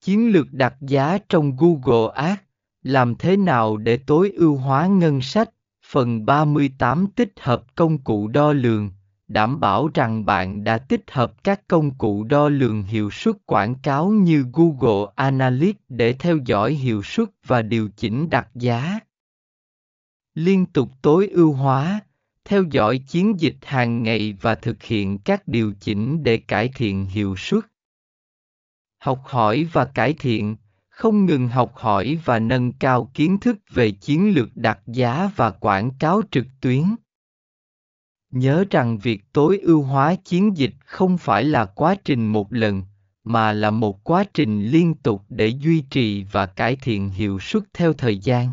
Chiến lược đặt giá trong Google Ads, làm thế nào để tối ưu hóa ngân sách? Phần 38 tích hợp công cụ đo lường, đảm bảo rằng bạn đã tích hợp các công cụ đo lường hiệu suất quảng cáo như Google Analytics để theo dõi hiệu suất và điều chỉnh đặt giá. Liên tục tối ưu hóa, theo dõi chiến dịch hàng ngày và thực hiện các điều chỉnh để cải thiện hiệu suất. Học hỏi và cải thiện, không ngừng học hỏi và nâng cao kiến thức về chiến lược đặt giá và quảng cáo trực tuyến. Nhớ rằng việc tối ưu hóa chiến dịch không phải là quá trình một lần mà là một quá trình liên tục để duy trì và cải thiện hiệu suất theo thời gian.